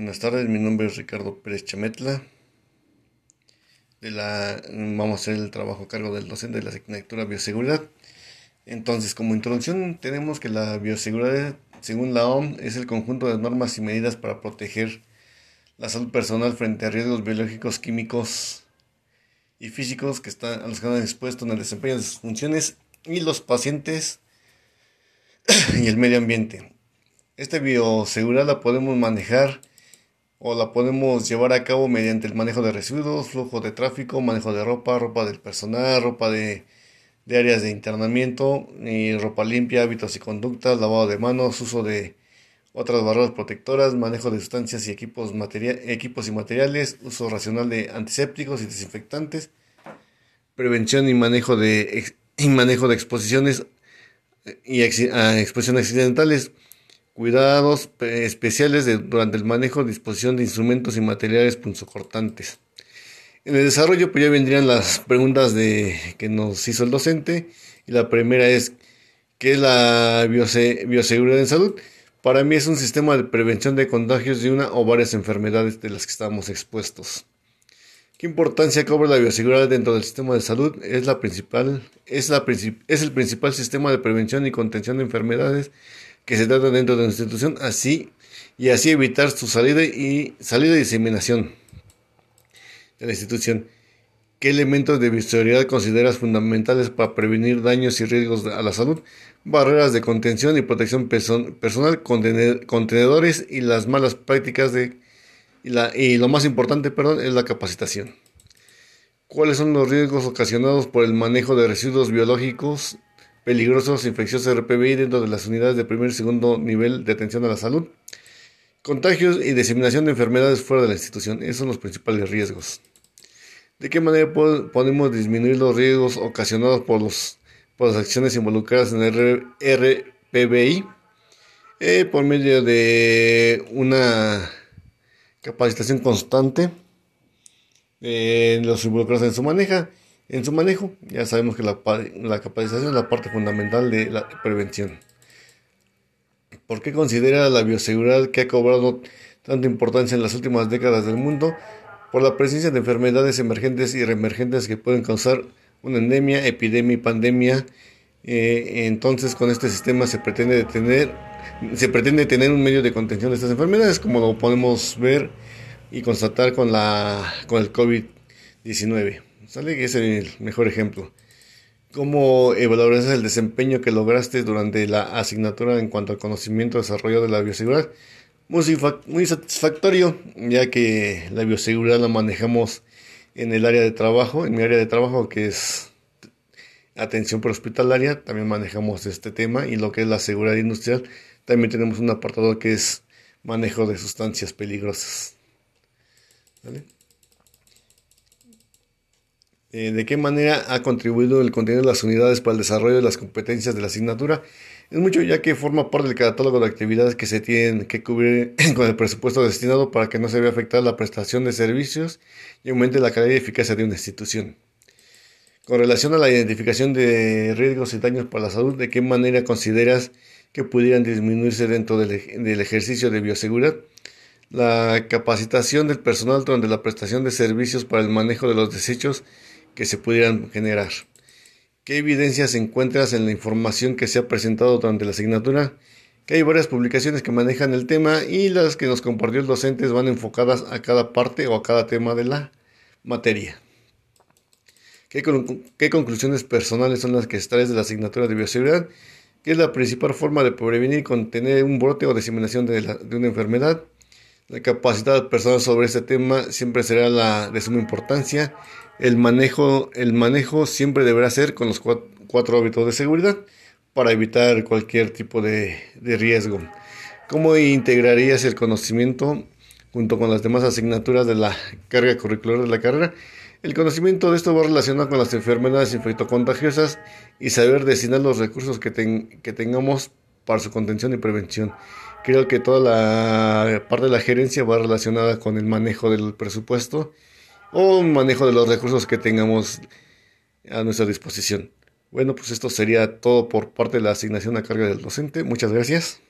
Buenas tardes, mi nombre es Ricardo Pérez Chametla. De la, vamos a hacer el trabajo a cargo del docente de la asignatura Bioseguridad. Entonces, como introducción, tenemos que la bioseguridad, según la OMS, es el conjunto de normas y medidas para proteger la salud personal frente a riesgos biológicos, químicos y físicos que están, a los que están expuestos en el desempeño de sus funciones y los pacientes y el medio ambiente. Esta bioseguridad la podemos manejar o la podemos llevar a cabo mediante el manejo de residuos, flujo de tráfico, manejo de ropa, ropa del personal, ropa de, áreas de internamiento, y ropa limpia, hábitos y conductas, lavado de manos, uso de otras barreras protectoras, manejo de sustancias y equipos, equipos y materiales, uso racional de antisépticos y desinfectantes, prevención y manejo de, y manejo de exposiciones eh, y exposiciones accidentales Cuidados especiales durante el manejo, disposición de instrumentos y materiales punzocortantes. En el desarrollo pues ya vendrían las preguntas de, que nos hizo el docente. Y la primera es, ¿qué es la bioseguridad en salud? Para mí es un sistema de prevención de contagios de una o varias enfermedades de las que estamos expuestos. ¿Qué importancia cobra la bioseguridad dentro del sistema de salud? Es, la principal, es, la, es el principal sistema de prevención y contención de enfermedades que se trata dentro de la institución, así y así evitar su salida y salida y diseminación de la institución. ¿Qué elementos de bioseguridad consideras fundamentales para prevenir daños y riesgos a la salud? Barreras de contención y protección personal, contenedores y las malas prácticas de y, la, y lo más importante, perdón, es la capacitación. ¿Cuáles son los riesgos ocasionados por el manejo de residuos biológicos peligrosos infecciosos RPBI dentro de las unidades de primer y segundo nivel de atención a la salud. Contagios y diseminación de enfermedades fuera de la institución. Esos son los principales riesgos. ¿De qué manera podemos disminuir los riesgos ocasionados por, los, por las acciones involucradas en el RPBI? Eh, por medio de una capacitación constante en los involucrados en su manejo en su manejo. Ya sabemos que la, capacitación es la parte fundamental de la prevención. ¿Por qué considera la bioseguridad que ha cobrado tanta importancia en las últimas décadas del mundo? Por la presencia de enfermedades emergentes y reemergentes que pueden causar una endemia, epidemia y pandemia. Eh, entonces con este sistema se pretende tener, se pretende tener un medio de contención de estas enfermedades, como lo podemos ver y constatar con, la, con el COVID-19. ¿Sale? Que es el mejor ejemplo. ¿Cómo evaluarás el desempeño que lograste durante la asignatura en cuanto al conocimiento desarrollado de la bioseguridad? Muy, muy satisfactorio, ya que la bioseguridad la manejamos en el área de trabajo, en mi área de trabajo que es atención prehospitalaria, también manejamos este tema y lo que es la seguridad industrial, también tenemos un apartado que es manejo de sustancias peligrosas. ¿Vale? Eh, de qué manera ha contribuido el contenido de las unidades para el desarrollo de las competencias de la asignatura. Es mucho ya que forma parte del catálogo de actividades que se tienen que cubrir con el presupuesto destinado para que no se vea afectada la prestación de servicios y aumente la calidad y eficacia de una institución. Con relación a la identificación de riesgos y daños para la salud, ¿de qué manera consideras que pudieran disminuirse dentro del, del ejercicio de bioseguridad? La capacitación del personal durante la prestación de servicios para el manejo de los desechos que se pudieran generar. ¿Qué evidencias encuentras en la información que se ha presentado durante la asignatura? Que hay varias publicaciones que manejan el tema y las que nos compartió el docente van enfocadas a cada parte o a cada tema de la materia. ¿Qué, qué conclusiones personales son las que extraes de la asignatura de bioseguridad? ¿Qué es la principal forma de prevenir y contener un brote o diseminación de, una enfermedad? La capacidad personal sobre este tema siempre será la de suma importancia. El manejo, el manejo siempre deberá ser con los cuatro, hábitos de seguridad para evitar cualquier tipo de, riesgo. ¿Cómo integrarías el conocimiento junto con las demás asignaturas de la carga curricular de la carrera? El conocimiento de esto va relacionado con las enfermedades infectocontagiosas y saber destinar los recursos que, que tengamos para su contención y prevención. Creo que toda la parte de la gerencia va relacionada con el manejo del presupuesto o manejo de los recursos que tengamos a nuestra disposición. Bueno, pues esto sería todo por parte de la asignación a carga del docente. Muchas gracias.